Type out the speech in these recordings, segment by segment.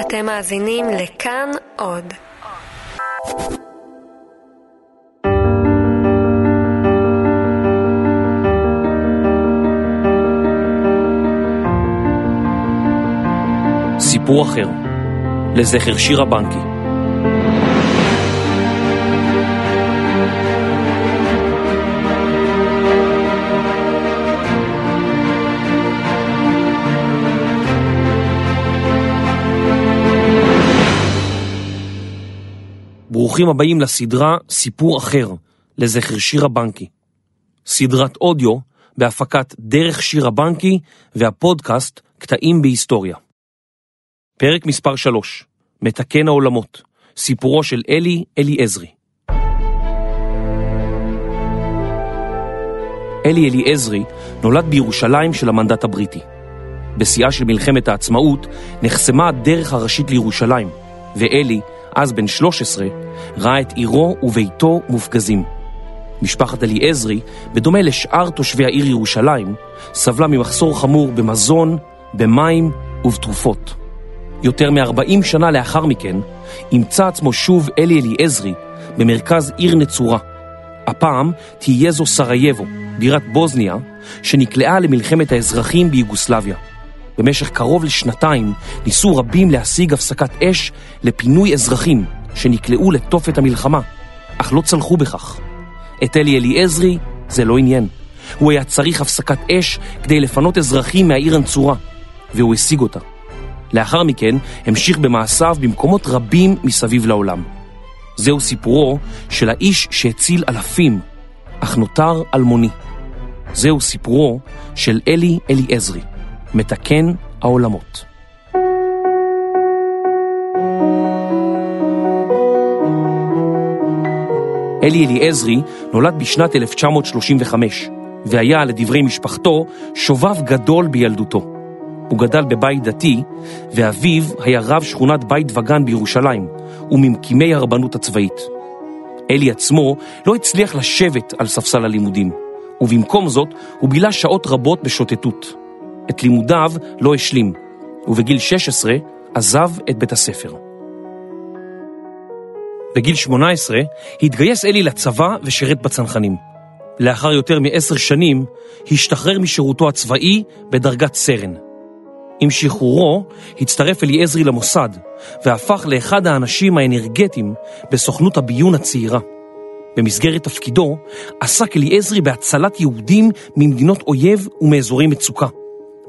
אתם מאזינים לכאן עוד. סיפור אחר, לזכר שירה בנקי. ברוכים הבאים לסדרה סיפור אחר, לזכר שירה בנקי. סדרת אודיו בהפקת דרך שירה בנקי והפודקאסט קטעים בהיסטוריה. פרק מספר 3, מתקן העולמות, סיפורו של אלי אליעזרי. אלי אליעזרי נולד בירושלים של המנדט הבריטי. בשיאה של מלחמת העצמאות נחסמה הדרך הראשית לירושלים, ואלי, אז בן 13, ראה את עירו וביתו מופגזים. משפחת אליעזרי, בדומה לשאר תושבי העיר ירושלים, סבלה ממחסור חמור במזון, במים ובתרופות. יותר מ-40 שנה לאחר מכן, ימצא עצמו שוב אלי אליעזרי במרכז עיר נצורה. הפעם תהיה זו סרייבו, בירת בוזניה, שנקלעה למלחמת האזרחים ביוגוסלביה. במשך קרוב לשנתיים ניסו רבים להשיג הפסקת אש לפינוי אזרחים שנקלעו לתופת המלחמה, אך לא צלחו בכך. את אלי אליעזרי זה לא עניין. הוא היה צריך הפסקת אש כדי לפנות אזרחים מהעיר הנצורה, והוא השיג אותה. לאחר מכן המשיך במעשיו במקומות רבים מסביב לעולם. זהו סיפורו של האיש שהציל אלפים, אך נותר אלמוני. זהו סיפורו של אלי אליעזרי, מתקן העולמות. אלי אליעזרי נולד בשנת 1935, והיה, לדברי משפחתו, שובב גדול בילדותו. הוא גדל בבית דתי, ואביו היה רב שכונת בית וגן בירושלים, וממקימי הרבנות הצבאית. אלי עצמו לא הצליח לשבת על ספסל הלימודים, ובמקום זאת הוא בילה שעות רבות בשוטטות. את לימודיו לא השלים, ובגיל 16 עזב את בית הספר. בגיל 18 התגייס אלי לצבא ושירת בצנחנים. לאחר יותר מעשר שנים השתחרר משירותו הצבאי בדרגת סרן. עם שחרורו הצטרף אליעזרי למוסד והפך לאחד האנשים האנרגטיים בסוכנות הביון הצעירה. במסגרת תפקידו עסק אליעזרי בהצלת יהודים ממדינות אויב ומאזורי מצוקה.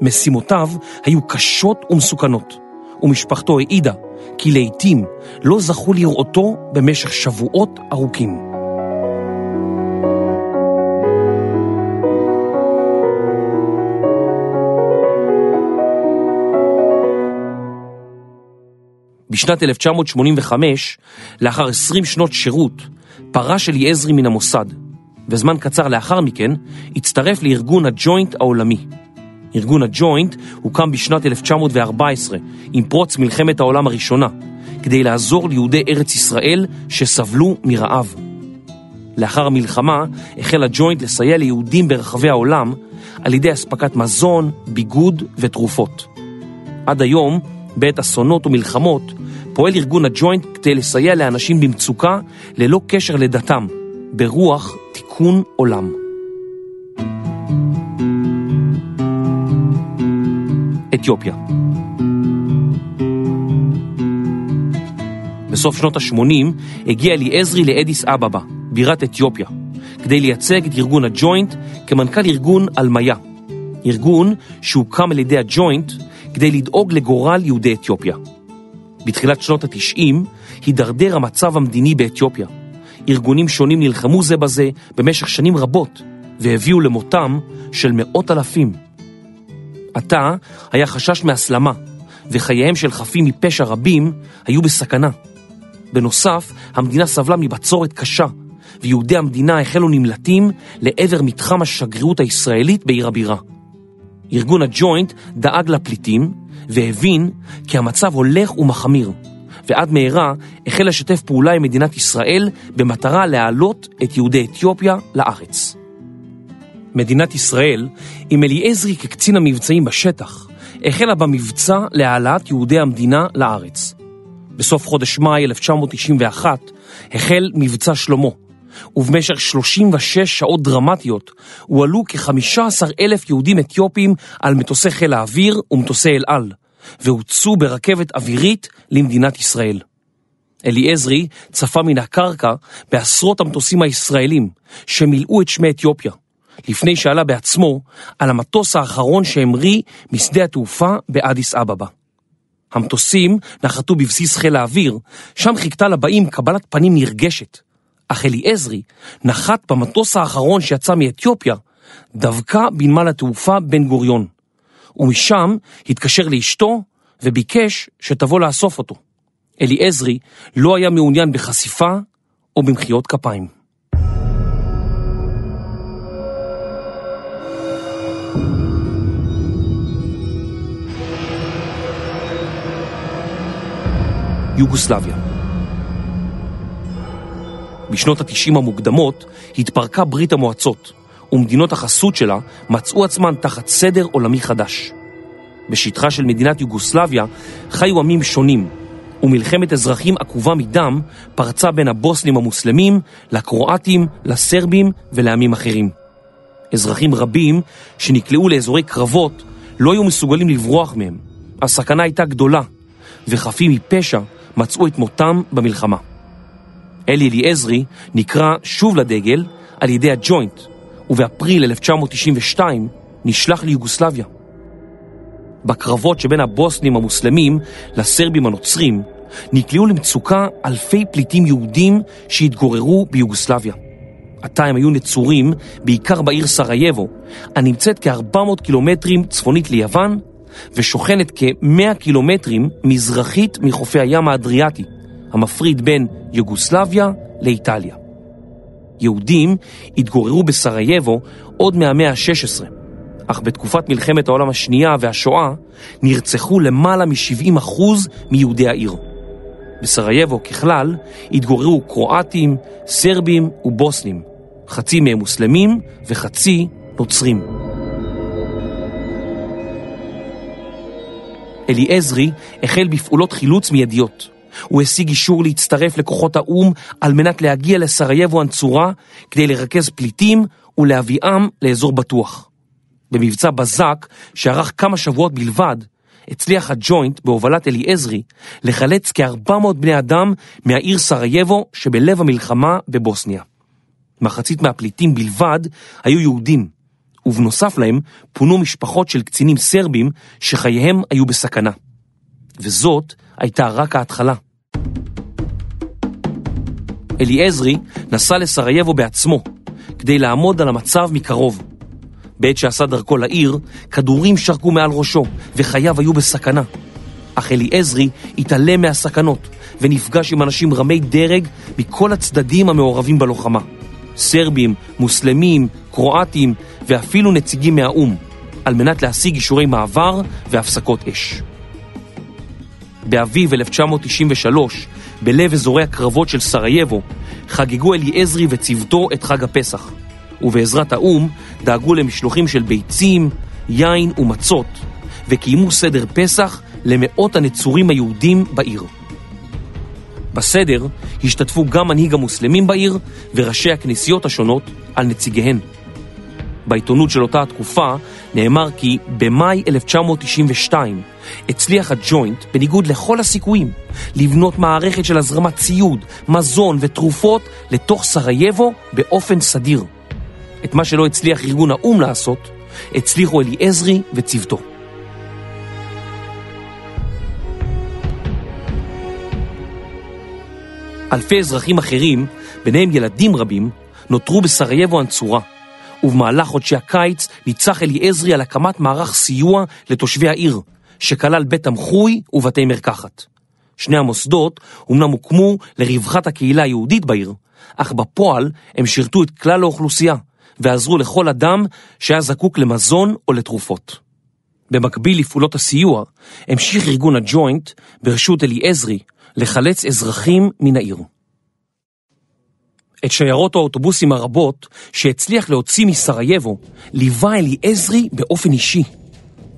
משימותיו היו קשות ומסוכנות, ומשפחתו העידה כי לעתים לא זכו לראותו במשך שבועות ארוכים. בשנת 1985, לאחר 20 שנות שירות, פרש אליעזרי מן המוסד, וזמן קצר לאחר מכן הצטרף לארגון הג'וינט העולמי. ארגון הג'וינט הוקם בשנת 1914 עם פרוץ מלחמת העולם הראשונה, כדי לעזור ליהודי ארץ ישראל שסבלו מרעב. לאחר המלחמה החל הג'וינט לסייע ליהודים ברחבי העולם על ידי אספקת מזון, ביגוד ותרופות. עד היום, בעת אסונות ומלחמות, פועל ארגון הג'וינט כדי לסייע לאנשים במצוקה ללא קשר לדתם, ברוח תיקון עולם. אתיופיה. בסוף שנות ה-80 הגיע אליעזרי לאדיס אבבה, בירת אתיופיה, כדי לייצג את ארגון הג'וינט כמנכ"ל ארגון אלמיה, ארגון שהוקם על ידי הג'וינט כדי לדאוג לגורל יהודי אתיופיה. בתחילת שנות ה-90 הידרדר המצב המדיני באתיופיה. ארגונים שונים נלחמו זה בזה במשך שנים רבות, והביאו למותם של מאות אלפים. עתה היה חשש מהסלמה, וחייהם של חפים מפשע רבים היו בסכנה. בנוסף, המדינה סבלה מבצורת קשה, ויהודי המדינה החלו נמלטים לעבר מתחם השגרירות הישראלית בעיר הבירה. ארגון הג'וינט דאג לפליטים והבין כי המצב הולך ומחמיר, ועד מהרה החל לשתף פעולה עם מדינת ישראל במטרה להעלות את יהודי אתיופיה לארץ. מדינת ישראל, עם אליעזרי כקצין המבצעים בשטח, החלה במבצע להעלאת יהודי המדינה לארץ. בסוף חודש מאי 1991 החל מבצע שלמה, ובמשך 36 שעות דרמטיות הועלו כ-15 אלף יהודים אתיופים על מטוסי חיל האוויר ומטוסי אל על, והוצאו ברכבת אווירית למדינת ישראל. אליעזרי צפה מן הקרקע בעשרות המטוסים הישראלים שמילאו את שמי אתיופיה, לפני שעלה בעצמו על המטוס האחרון שהמריא משדה התעופה באדיס אבבה. המטוסים נחתו בבסיס חיל האוויר, שם חיכתה לבאים קבלת פנים נרגשת. אך אליעזרי נחת במטוס האחרון שיצא מאתיופיה, דווקא בנמל התעופה בן גוריון. ומשם התקשר לאשתו וביקש שתבוא לאסוף אותו. אליעזרי לא היה מעוניין בחשיפה או במחיאות כפיים. יוגוסלביה. בשנות התשעים המוקדמות התפרקה ברית המועצות, ומדינות החסות שלה מצאו עצמן תחת סדר עולמי חדש. בשטחה של מדינת יוגוסלביה חיו עמים שונים, ומלחמת אזרחים עקובה מדם פרצה בין הבוסנים המוסלמים לקרואטים, לסרבים ולעמים אחרים. אזרחים רבים שנקלעו לאזורי קרבות לא היו מסוגלים לברוח מהם. הסכנה הייתה גדולה, וחפים מפשע מצאו את מותם במלחמה. אלי אליעזרי נקרא שוב לדגל על ידי הג'וינט, ובאפריל 1992 נשלח ליוגוסלביה. בקרבות שבין הבוסנים המוסלמים לסרבים הנוצרים נקלעו למצוקה אלפי פליטים יהודים שהתגוררו ביוגוסלביה. עתה הם היו נצורים בעיקר בעיר סרייבו, הנמצאת כ-400 קילומטרים צפונית ליוון ושוכנת כ-100 קילומטרים מזרחית מחופי הים האדריאטי, המפריד בין יוגוסלביה לאיטליה. יהודים התגוררו בסרייבו עוד מהמאה ה-16, אך בתקופת מלחמת העולם השנייה והשואה נרצחו למעלה מ-70% מיהודי העיר. בסרייבו ככלל התגוררו קרואטים, סרבים ובוסנים, חצי מהם מוסלמים וחצי נוצרים. אליעזרי החל בפעולות חילוץ מיידיות. הוא השיג אישור להצטרף לכוחות האו"ם על מנת להגיע לסרייבו הנצורה כדי לרכז פליטים ולהביאם לאזור בטוח. במבצע בזק, שארך כמה שבועות בלבד, הצליח הג'וינט בהובלת אליעזרי לחלץ כ-400 בני אדם מהעיר סרייבו שבלב המלחמה בבוסניה. מחצית מהפליטים בלבד היו יהודים, ובנוסף להם פונו משפחות של קצינים סרבים שחייהם היו בסכנה. וזאת הייתה רק ההתחלה. אליעזרי נסע לסרייבו בעצמו, כדי לעמוד על המצב מקרוב. בעת שעשה דרכו לעיר, כדורים שרקו מעל ראשו, וחייו היו בסכנה. אך אליעזרי התעלם מהסכנות, ונפגש עם אנשים רמי דרג מכל הצדדים המעורבים בלוחמה. סרבים, מוסלמים, קרואטים ואפילו נציגים מהאו"ם, על מנת להשיג אישורי מעבר והפסקות אש. באביב 1993, בלב אזורי הקרבות של סרייבו, חגגו אליעזרי וצוותו את חג הפסח, ובעזרת האו"ם דאגו למשלוחים של ביצים, יין ומצות, וקיימו סדר פסח למאות הנצורים היהודים בעיר. בסדר השתתפו גם מנהיג המוסלמים בעיר וראשי הכנסיות השונות על נציגיהן. בעיתונות של אותה התקופה נאמר כי במאי 1992 הצליח הג'וינט, בניגוד לכל הסיכויים, לבנות מערכת של הזרמת ציוד, מזון ותרופות לתוך סרייבו באופן סדיר. את מה שלא הצליח ארגון האו"ם לעשות, הצליחו אליעזרי וצוותו. אלפי אזרחים אחרים, ביניהם ילדים רבים, נותרו בסרייבו הנצורה, ובמהלך חודשי הקיץ ניצח אליעזרי על הקמת מערך סיוע לתושבי העיר, שכלל בית תמחוי ובתי מרקחת. שני המוסדות אומנם הוקמו לרווחת הקהילה היהודית בעיר, אך בפועל הם שירתו את כלל האוכלוסייה, ועזרו לכל אדם שהיה זקוק למזון או לתרופות. במקביל לפעולות הסיוע, המשיך ארגון הג'וינט ברשות אליעזרי לחלץ אזרחים מן העיר. את שיירות האוטובוסים הרבות שהצליח להוציא מסרייבו, ליווה אליעזרי באופן אישי.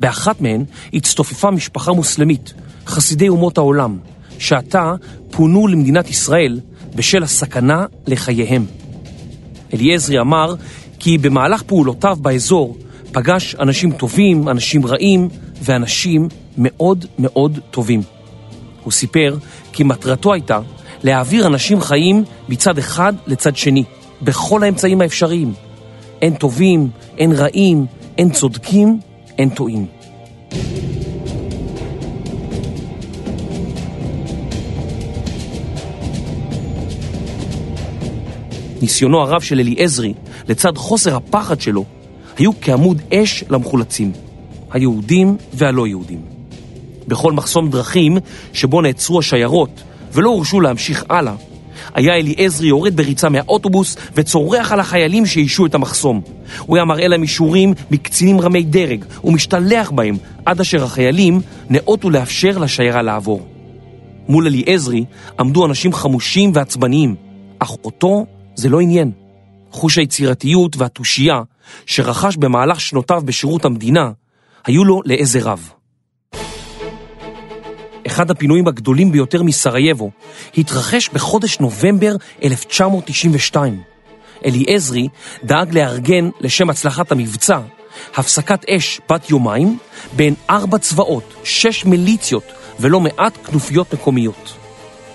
באחת מהן הצטופפה משפחה מוסלמית, חסידי אומות העולם, שעתה פונו למדינת ישראל בשל הסכנה לחייהם. אליעזרי אמר כי במהלך פעולותיו באזור פגש אנשים טובים, אנשים רעים ואנשים מאוד מאוד טובים. הוא סיפר כי מטרתו הייתה להעביר אנשים חיים מצד אחד לצד שני, בכל האמצעים האפשריים. אין טובים, אין רעים, אין צודקים, אין טועים. ניסיונו הרב של אליעזרי, לצד חוסר הפחד שלו, היו כעמוד אש למחולצים, היהודים והלא יהודים. בכל מחסום דרכים שבו נעצרו השיירות ולא הורשו להמשיך הלאה, היה אליעזרי יורד בריצה מהאוטובוס וצורח על החיילים שאישו את המחסום. הוא היה מראה להם אישורים מקצינים רמי דרג ומשתלח בהם עד אשר החיילים נאותו לאפשר לשיירה לעבור. מול אליעזרי עמדו אנשים חמושים ועצבניים, אך אותו זה לא עניין. חוש היצירתיות והתושייה שרכש במהלך שנותיו בשירות המדינה היו לו לאיזה רב. אחד הפינויים הגדולים ביותר מסרייבו התרחש בחודש נובמבר 1992. אליעזרי דאג לארגן לשם הצלחת המבצע הפסקת אש בת יומיים בין ארבע צבאות, שש מיליציות ולא מעט כנופיות מקומיות.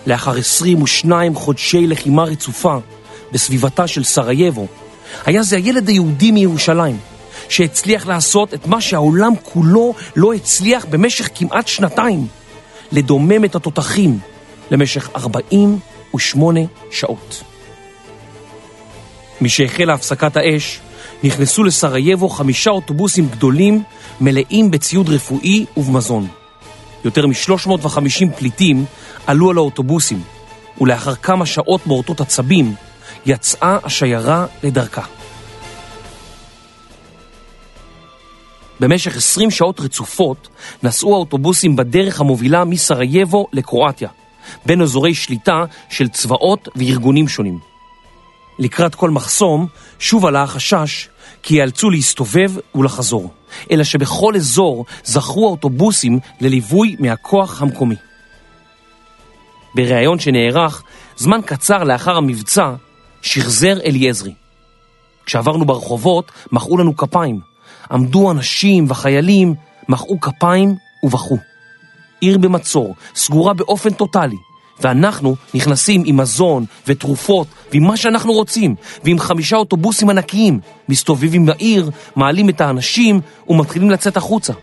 לאחר 22 חודשי לחימה רצופה בסביבתה של סרייבו, היה זה הילד היהודי מירושלים, שהצליח לעשות את מה שהעולם כולו לא הצליח במשך כמעט שנתיים, לדומם את התותחים למשך 48 שעות. משהחלה הפסקת האש, נכנסו לסרייבו חמישה אוטובוסים גדולים מלאים בציוד רפואי ובמזון. יותר מ-350 פליטים עלו על האוטובוסים, ולאחר כמה שעות מורטות עצבים, יצאה השיירה לדרכה. במשך 20 שעות רצופות נסעו האוטובוסים בדרך המובילה מסרייבו לקרואטיה, בין אזורי שליטה של צבאות וארגונים שונים. לקראת כל מחסום שוב עלה החשש כי ייאלצו להסתובב ולחזור, אלא שבכל אזור זכו האוטובוסים לליווי מהכוח המקומי. בריאיון שנערך זמן קצר לאחר המבצע, שחזר אליעזרי. כשעברנו ברחובות, מחאו לנו כפיים. עמדו אנשים וחיילים, מחאו כפיים ובכו. עיר במצור, סגורה באופן טוטאלי, ואנחנו נכנסים עם מזון ותרופות ועם מה שאנחנו רוצים, ועם חמישה אוטובוסים ענקיים, מסתובבים בעיר, מעלים את האנשים ומתחילים לצאת החוצה.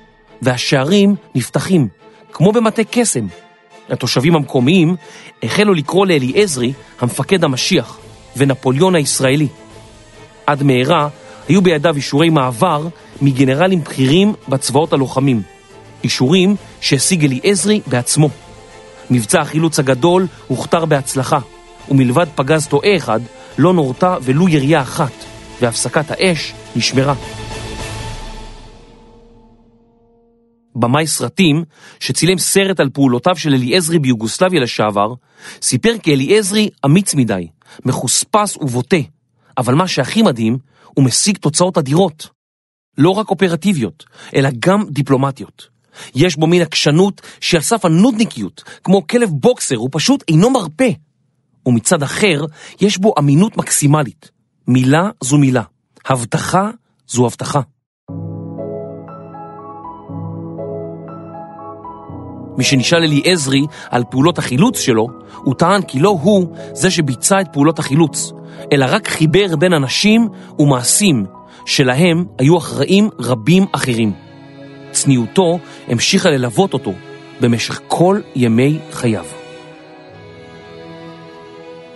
והשערים נפתחים, כמו במטה קסם. התושבים המקומיים החלו לקרוא לאליעזרי המפקד המשיח ונפוליאון הישראלי. עד מהרה היו בידיו אישורי מעבר מגנרלים בכירים בצבאות הלוחמים. אישורים שהשיג אליעזרי בעצמו. מבצע החילוץ הגדול הוכתר בהצלחה, ומלבד פגז טועה אחד, לא נורתה ולו ירייה אחת, והפסקת האש נשמרה. במאי סרטים, שצילם סרט על פעולותיו של אליעזרי ביוגוסלביה לשעבר, סיפר כי אליעזרי אמיץ מדי, מחוספס ובוטה, אבל מה שהכי מדהים, הוא משיג תוצאות אדירות. לא רק אופרטיביות, אלא גם דיפלומטיות. יש בו מין עקשנות שעל סף הנודניקיות, כמו כלב בוקסר, הוא פשוט אינו מרפה. ומצד אחר, יש בו אמינות מקסימלית. מילה זו מילה, הבטחה זו הבטחה. משנשאל אליעזרי על פעולות החילוץ שלו, הוא טען כי לא הוא זה שביצע את פעולות החילוץ, אלא רק חיבר בין אנשים ומעשים שלהם היו אחראים רבים אחרים. צניעותו המשיכה ללוות אותו במשך כל ימי חייו.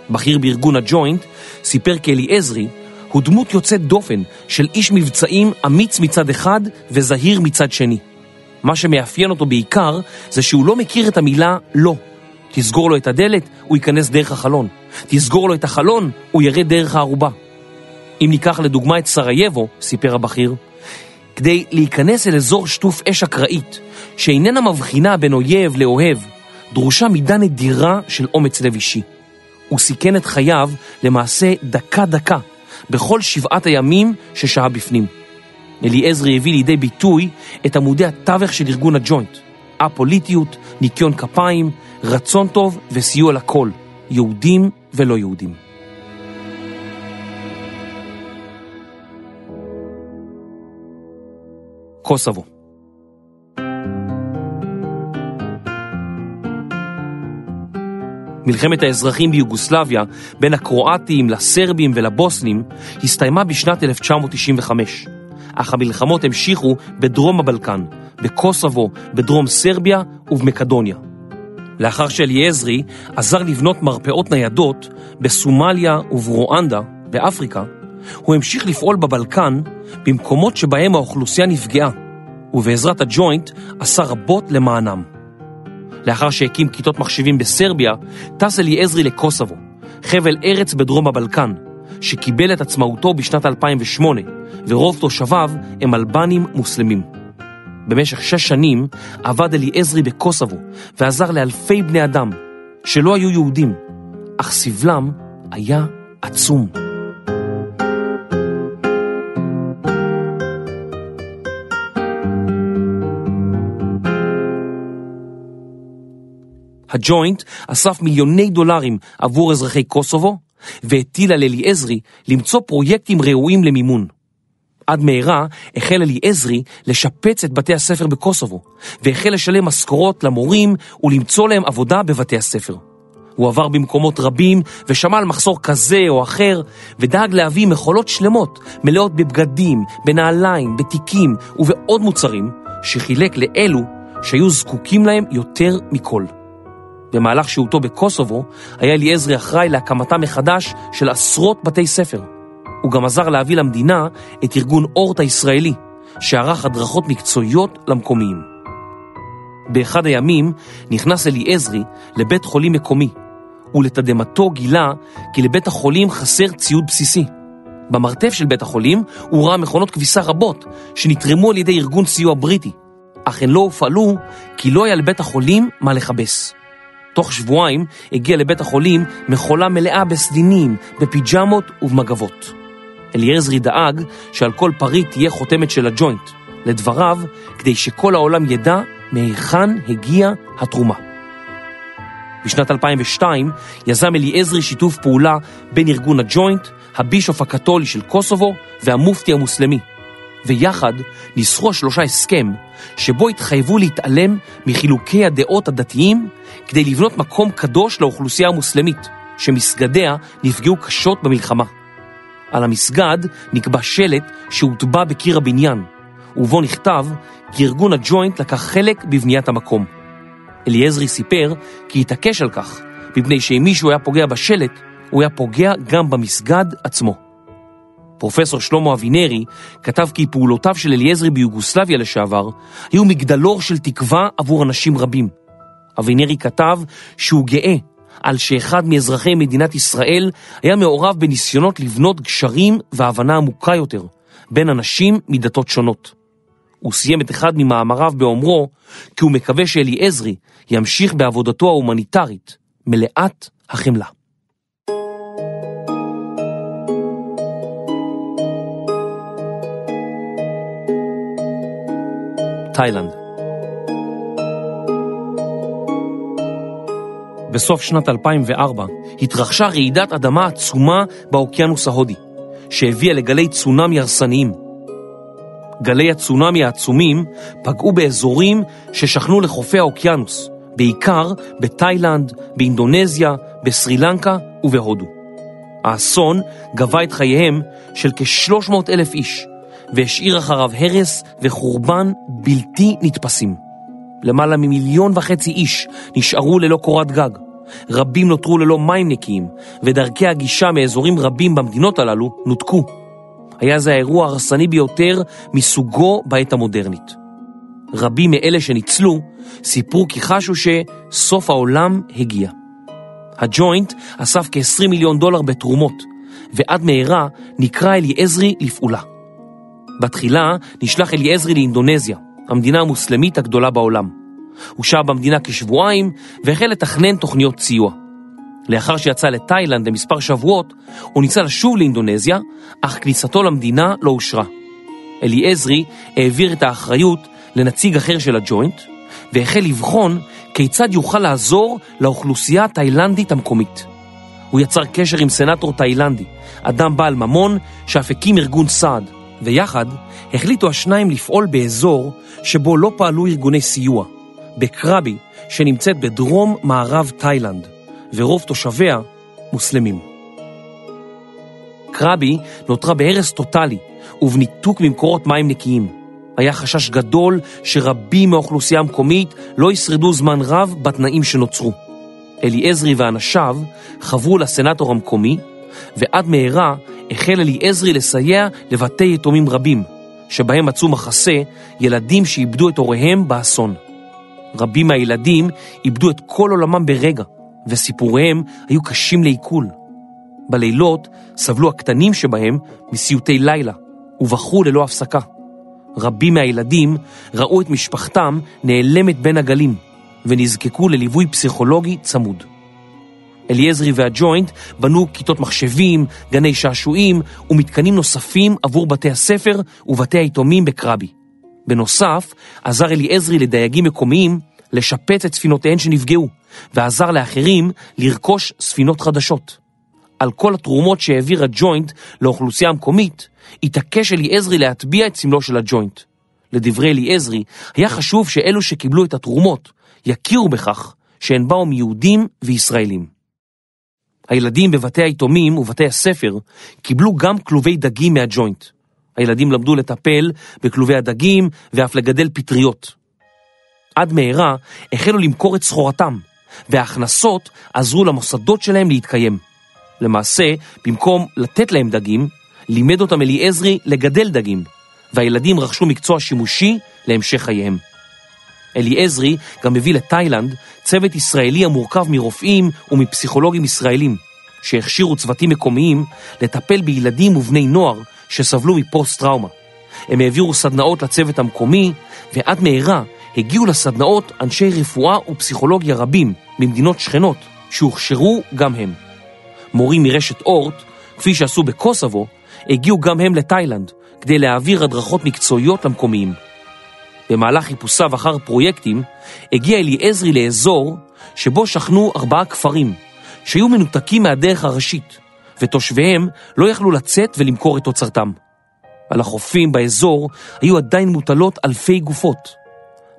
בכיר בארגון הג'וינט סיפר כי אליעזרי הוא דמות יוצאת דופן של איש מבצעים אמיץ מצד אחד וזהיר מצד שני. מה שמאפיין אותו בעיקר זה שהוא לא מכיר את המילה לא. תסגור לו את הדלת, הוא ייכנס דרך החלון. תסגור לו את החלון, הוא ירד דרך הערובה. אם ניקח לדוגמה את סרייבו, סיפר הבכיר, כדי להיכנס אל אזור שטוף אש אקראית, שאיננה מבחינה בין אויב לאוהב, דרושה מידה נדירה של אומץ לב אישי. הוא סיכן את חייו למעשה דקה-דקה, בכל שבעת הימים ששהה בפנים. אליעזרי הביא לידי ביטוי את עמודי התווך של ארגון הג'וינט. א-פוליטיות, ניקיון כפיים, רצון טוב וסיוע לכל, יהודים ולא יהודים. קוסובו מלחמת האזרחים ביוגוסלביה בין הקרואטים לסרבים ולבוסנים הסתיימה בשנת 1995, אך המלחמות המשיכו בדרום הבלקן, בקוסובו, בדרום סרביה ובמקדוניה. לאחר שאליעזרי עזר לבנות מרפאות ניידות בסומליה וברואנדה, באפריקה, הוא המשיך לפעול בבלקן במקומות שבהם האוכלוסייה נפגעה, ובעזרת הג'וינט עשה רבות למענם. לאחר שהקים כיתות מחשבים בסרביה, טס אליעזרי לקוסובו, חבל ארץ בדרום הבלקן, שקיבל את עצמאותו בשנת 2008, ורוב תושביו הם אלבנים מוסלמים. במשך שש שנים עבד אליעזרי בקוסובו ועזר לאלפי בני אדם שלא היו יהודים, אך סבלם היה עצום. הג'וינט אסף מיליוני דולרים עבור אזרחי קוסובו והטיל על אליעזרי למצוא פרויקטים ראויים למימון. עד מהרה החל אליעזרי לשפץ את בתי הספר בקוסובו, והחל לשלם משכורות למורים ולמצוא להם עבודה בבתי הספר. הוא עבר במקומות רבים ושמע על מחסור כזה או אחר, ודאג להביא מכולות שלמות, מלאות בבגדים, בנעליים, בתיקים ובעוד מוצרים, שחילק לאלו שהיו זקוקים להם יותר מכל. במהלך שהותו בקוסובו, היה אליעזרי אחראי להקמתה מחדש של עשרות בתי ספר. הוא גם עזר להביא למדינה את ארגון אורט הישראלי, שערך הדרכות מקצועיות למקומיים. באחד הימים נכנס אליעזרי לבית חולים מקומי, ולתדהמתו גילה כי לבית החולים חסר ציוד בסיסי. במרתף של בית החולים הוא ראה מכונות כביסה רבות שנתרמו על ידי ארגון סיוע בריטי, אך הן לא הופעלו כי לא היה לבית החולים מה לכבס. תוך שבועיים הגיע לבית החולים מכולה מלאה בסדינים, בפיג'מות ובמגבות. אליעזרי דאג שעל כל פריט תהיה חותמת של הג'וינט, לדבריו, כדי שכל העולם ידע מהיכן הגיעה התרומה. בשנת 2002 יזם אליעזרי שיתוף פעולה בין ארגון הג'וינט, הבישוף הקתולי של קוסובו והמופתי המוסלמי, ויחד ניסחו השלושה הסכם שבו התחייבו להתעלם מחילוקי הדעות הדתיים כדי לבנות מקום קדוש לאוכלוסייה המוסלמית, שמסגדיה נפגעו קשות במלחמה. על המסגד נקבע שלט שהוטבע בקיר הבניין, ובו נכתב כי ארגון הג'וינט לקח חלק בבניית המקום. אליעזרי סיפר כי התעקש על כך, מפני שאם מישהו היה פוגע בשלט, הוא היה פוגע גם במסגד עצמו. פרופסור שלמה אבינרי כתב כי פעולותיו של אליעזרי ביוגוסלביה לשעבר היו מגדלור של תקווה עבור אנשים רבים. אבינרי כתב שהוא גאה על שאחד מאזרחי מדינת ישראל היה מעורב בניסיונות לבנות גשרים והבנה עמוקה יותר בין אנשים מדתות שונות. הוא סיים את אחד ממאמריו באומרו כי הוא מקווה שאליעזרי ימשיך בעבודתו ההומניטרית, מלאת החמלה. תאילנד. בסוף שנת 2004 התרחשה רעידת אדמה עצומה באוקיינוס ההודי, שהביאה לגלי צונאמי הרסניים. גלי הצונאמי העצומים פגעו באזורים ששכנו לחופי האוקיינוס, בעיקר בתאילנד, באינדונזיה, בסרי לנקה ובהודו. האסון גבה את חייהם של כ-300 אלף איש, והשאיר אחריו הרס וחורבן בלתי נתפסים. למעלה ממיליון וחצי איש נשארו ללא קורת גג. רבים נותרו ללא מים נקיים, ודרכי הגישה מאזורים רבים במדינות הללו נותקו. היה זה האירוע הרסני ביותר מסוגו בעת המודרנית. רבים מאלה שניצלו סיפרו כי חשו שסוף העולם הגיע. הג'וינט אסף כ-20 מיליון דולר בתרומות, ועד מהרה נקרא אליעזרי לפעולה. בתחילה נשלח אליעזרי לאינדונזיה, המדינה המוסלמית הגדולה בעולם. הוא שהה במדינה כשבועיים והחל לתכנן תוכניות סיוע. לאחר שיצא לתאילנד למספר שבועות, הוא ניסה לשוב לאינדונזיה, אך כניסתו למדינה לא אושרה. אליעזרי העביר את האחריות לנציג אחר של הג'וינט, והחל לבחון כיצד יוכל לעזור לאוכלוסייה התאילנדית המקומית. הוא יצר קשר עם סנטור תאילנדי, אדם בעל ממון שאף הקים ארגון סעד, ויחד החליטו השניים לפעול באזור שבו לא פעלו ארגוני סיוע, בקרבי שנמצאת בדרום מערב תאילנד, ורוב תושביה מוסלמים. קרבי נותרה בהרס טוטאלי ובניתוק ממקורות מים נקיים. היה חשש גדול שרבים מהאוכלוסייה המקומית לא ישרדו זמן רב בתנאים שנוצרו. אליעזרי ואנשיו חברו לסנטור המקומי, ועד מהרה החל אליעזרי לסייע לבתי יתומים רבים, שבהם מצאו מחסה ילדים שאיבדו את הוריהם באסון. רבים מהילדים איבדו את כל עולמם ברגע, וסיפוריהם היו קשים לעיכול. בלילות סבלו הקטנים שבהם מסיוטי לילה, ובכו ללא הפסקה. רבים מהילדים ראו את משפחתם נעלמת בין הגלים, ונזקקו לליווי פסיכולוגי צמוד. אליעזרי והג'וינט בנו כיתות מחשבים, גני שעשועים ומתקנים נוספים עבור בתי הספר ובתי היתומים בקרבי. בנוסף, עזר אליעזרי לדייגים מקומיים לשפץ את ספינותיהן שנפגעו, ועזר לאחרים לרכוש ספינות חדשות. על כל התרומות שהעביר הג'וינט לאוכלוסייה המקומית, התעקש אליעזרי להטביע את סמלו של הג'וינט. לדברי אליעזרי, היה חשוב שאלו שקיבלו את התרומות יכירו בכך שהן באו מיהודים וישראלים. הילדים בבתי היתומים ובתי הספר קיבלו גם כלובי דגים מהג'וינט. הילדים למדו לטפל בכלובי הדגים ואף לגדל פטריות. עד מהרה החלו למכור את סחורתם, וההכנסות עזרו למוסדות שלהם להתקיים. למעשה, במקום לתת להם דגים, לימד אותם אליעזרי לגדל דגים, והילדים רכשו מקצוע שימושי להמשך חייהם. אליעזרי גם הביא לתאילנד צוות ישראלי המורכב מרופאים ומפסיכולוגים ישראלים, שהכשירו צוותים מקומיים לטפל בילדים ובני נוער שסבלו מפוסט-טראומה. הם העבירו סדנאות לצוות המקומי, ועד מהרה הגיעו לסדנאות אנשי רפואה ופסיכולוגיה רבים ממדינות שכנות, שהוכשרו גם הם. מורים מרשת אורט, כפי שעשו בקוסובו, הגיעו גם הם לתאילנד, כדי להעביר הדרכות מקצועיות למקומיים. במהלך חיפושיו אחר פרויקטים, הגיע אליעזרי לאזור שבו שכנו ארבעה כפרים, שהיו מנותקים מהדרך הראשית, ותושביהם לא יכלו לצאת ולמכור את תוצרתם. על החופים באזור היו עדיין מוטלות אלפי גופות.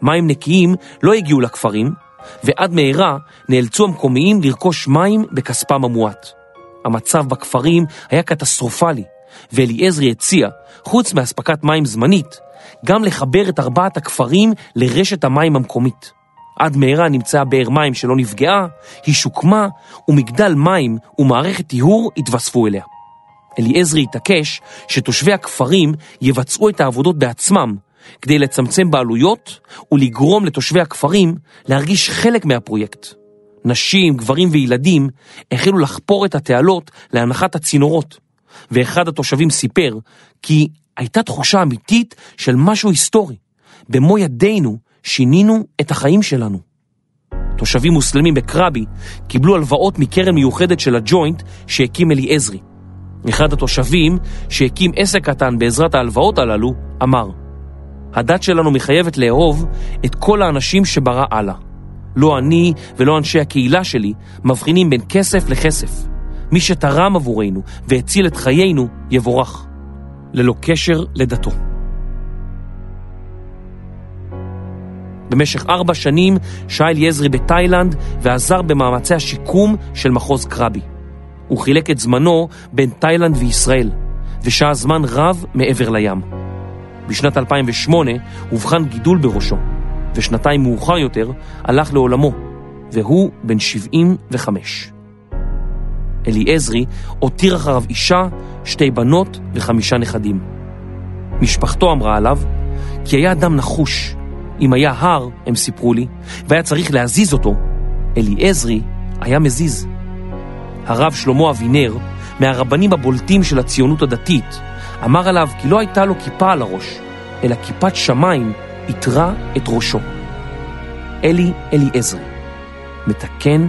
מים נקיים לא הגיעו לכפרים, ועד מהרה נאלצו המקומיים לרכוש מים בכספם המועט. המצב בכפרים היה קטסטרופלי, ואליעזרי הציע, חוץ מאספקת מים זמנית, גם לחבר את ארבעת הכפרים לרשת המים המקומית. עד מהרה נמצאה באר מים שלא נפגעה, היא שוקמה, ומגדל מים ומערכת טיהור התווספו אליה. אליעזרי התעקש שתושבי הכפרים יבצעו את העבודות בעצמם, כדי לצמצם בעלויות ולגרום לתושבי הכפרים להרגיש חלק מהפרויקט. נשים, גברים וילדים החלו לחפור את התעלות להנחת הצינורות, ואחד התושבים סיפר כי הייתה תחושה אמיתית של משהו היסטורי. במו ידינו שינינו את החיים שלנו. תושבים מוסלמים בקרבי קיבלו הלוואות מקרן מיוחדת של הג'וינט שהקים אליעזרי. אחד התושבים, שהקים עסק קטן בעזרת ההלוואות הללו, אמר, הדת שלנו מחייבת לאהוב את כל האנשים שברא אללה. לא אני ולא אנשי הקהילה שלי מבחינים בין כסף לכסף. מי שתרם עבורנו והציל את חיינו, יבורך. ללא קשר לדתו. במשך ארבע שנים שהה אליעזרי בתאילנד ועזר במאמצי השיקום של מחוז קרבי. הוא חילק את זמנו בין תאילנד וישראל, ושהה זמן רב מעבר לים. בשנת 2008 הובחן גידול בראשו, ושנתיים מאוחר יותר הלך לעולמו, והוא בן 75. אליעזרי הותיר אחריו אישה, שתי בנות וחמישה נכדים. משפחתו אמרה עליו כי היה אדם נחוש. אם היה הר, הם סיפרו לי, והיה צריך להזיז אותו, אליעזרי היה מזיז. הרב שלמה אבינר, מהרבנים הבולטים של הציונות הדתית, אמר עליו כי לא הייתה לו כיפה על הראש, אלא כיפת שמיים איתרה את ראשו. אלי אליעזרי, מתקן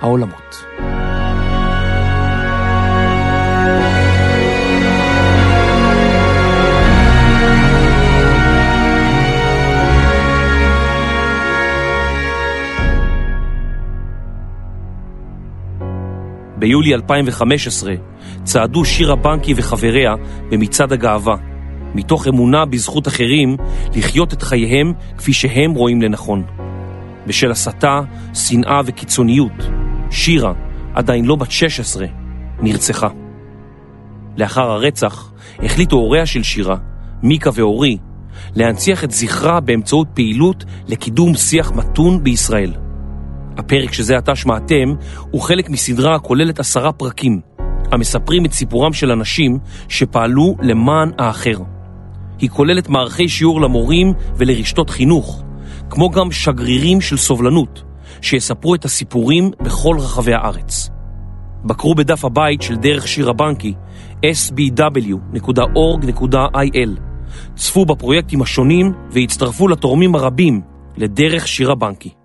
העולמות. ביולי 2015 צעדו שירה בנקי וחבריה במצעד הגאווה, מתוך אמונה בזכות אחרים לחיות את חייהם כפי שהם רואים לנכון. בשל הסתה, שנאה וקיצוניות, שירה, עדיין לא בת 16, נרצחה. לאחר הרצח החליטו הוריה של שירה, מיקה ואורי, להנציח את זכרה באמצעות פעילות לקידום שיח מתון בישראל. הפרק שזה עתה שמעתם הוא חלק מסדרה הכוללת עשרה פרקים, המספרים את סיפורם של אנשים שפעלו למען האחר. היא כוללת מערכי שיעור למורים ולרשתות חינוך, כמו גם שגרירים של סובלנות, שיספרו את הסיפורים בכל רחבי הארץ. בקרו בדף הבית של דרך שיר הבנקי, sbw.org.il, צפו בפרויקטים השונים והצטרפו לתורמים הרבים לדרך שיר הבנקי.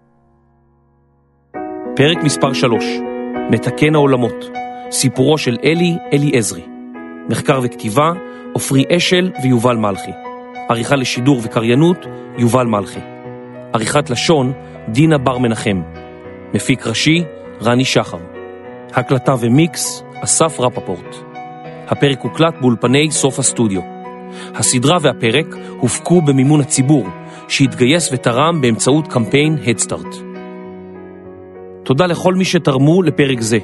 פרק מספר 3, מתקן העולמות, סיפורו של אלי אלי עזרי. מחקר וכתיבה, עופרי אשל ויובל מלכי. עריכה לשידור וקריינות, יובל מלכי. עריכת לשון, דינה בר מנחם. מפיק ראשי, רני שחר. הקלטה ומיקס, אסף רפפורט. הפרק הוקלט באולפני סוף הסטודיו. הסדרה והפרק הופקו במימון הציבור, שהתגייס ותרם באמצעות קמפיין הדסטארט. תודה לכל מי שתרמו לפרק זה.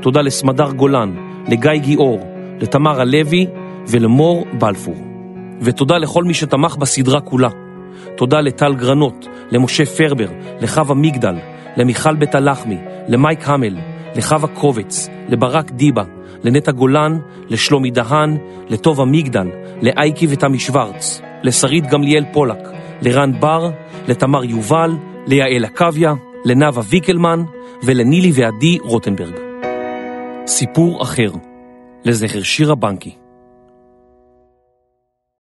תודה לסמדר גולן, לגיא גיאור, לתמר הלוי ולמור בלפור. ותודה לכל מי שתמך בסדרה כולה. תודה לטל גרנות, למשה פרבר, לחווה מגדל, למיכל בית הלחמי, למייק המל, לחווה קובץ, לברק דיבה, לנטע גולן, לשלומי דהן, לטובה מגדל, לאייקי ותמי שוורץ, לשרית גמליאל פולק, לרן בר, לתמר יובל, ליעל עקביה, לנאווה ויקלמן ולנילי ועדי רוטנברג. סיפור אחר, לזכר שירה בנקי.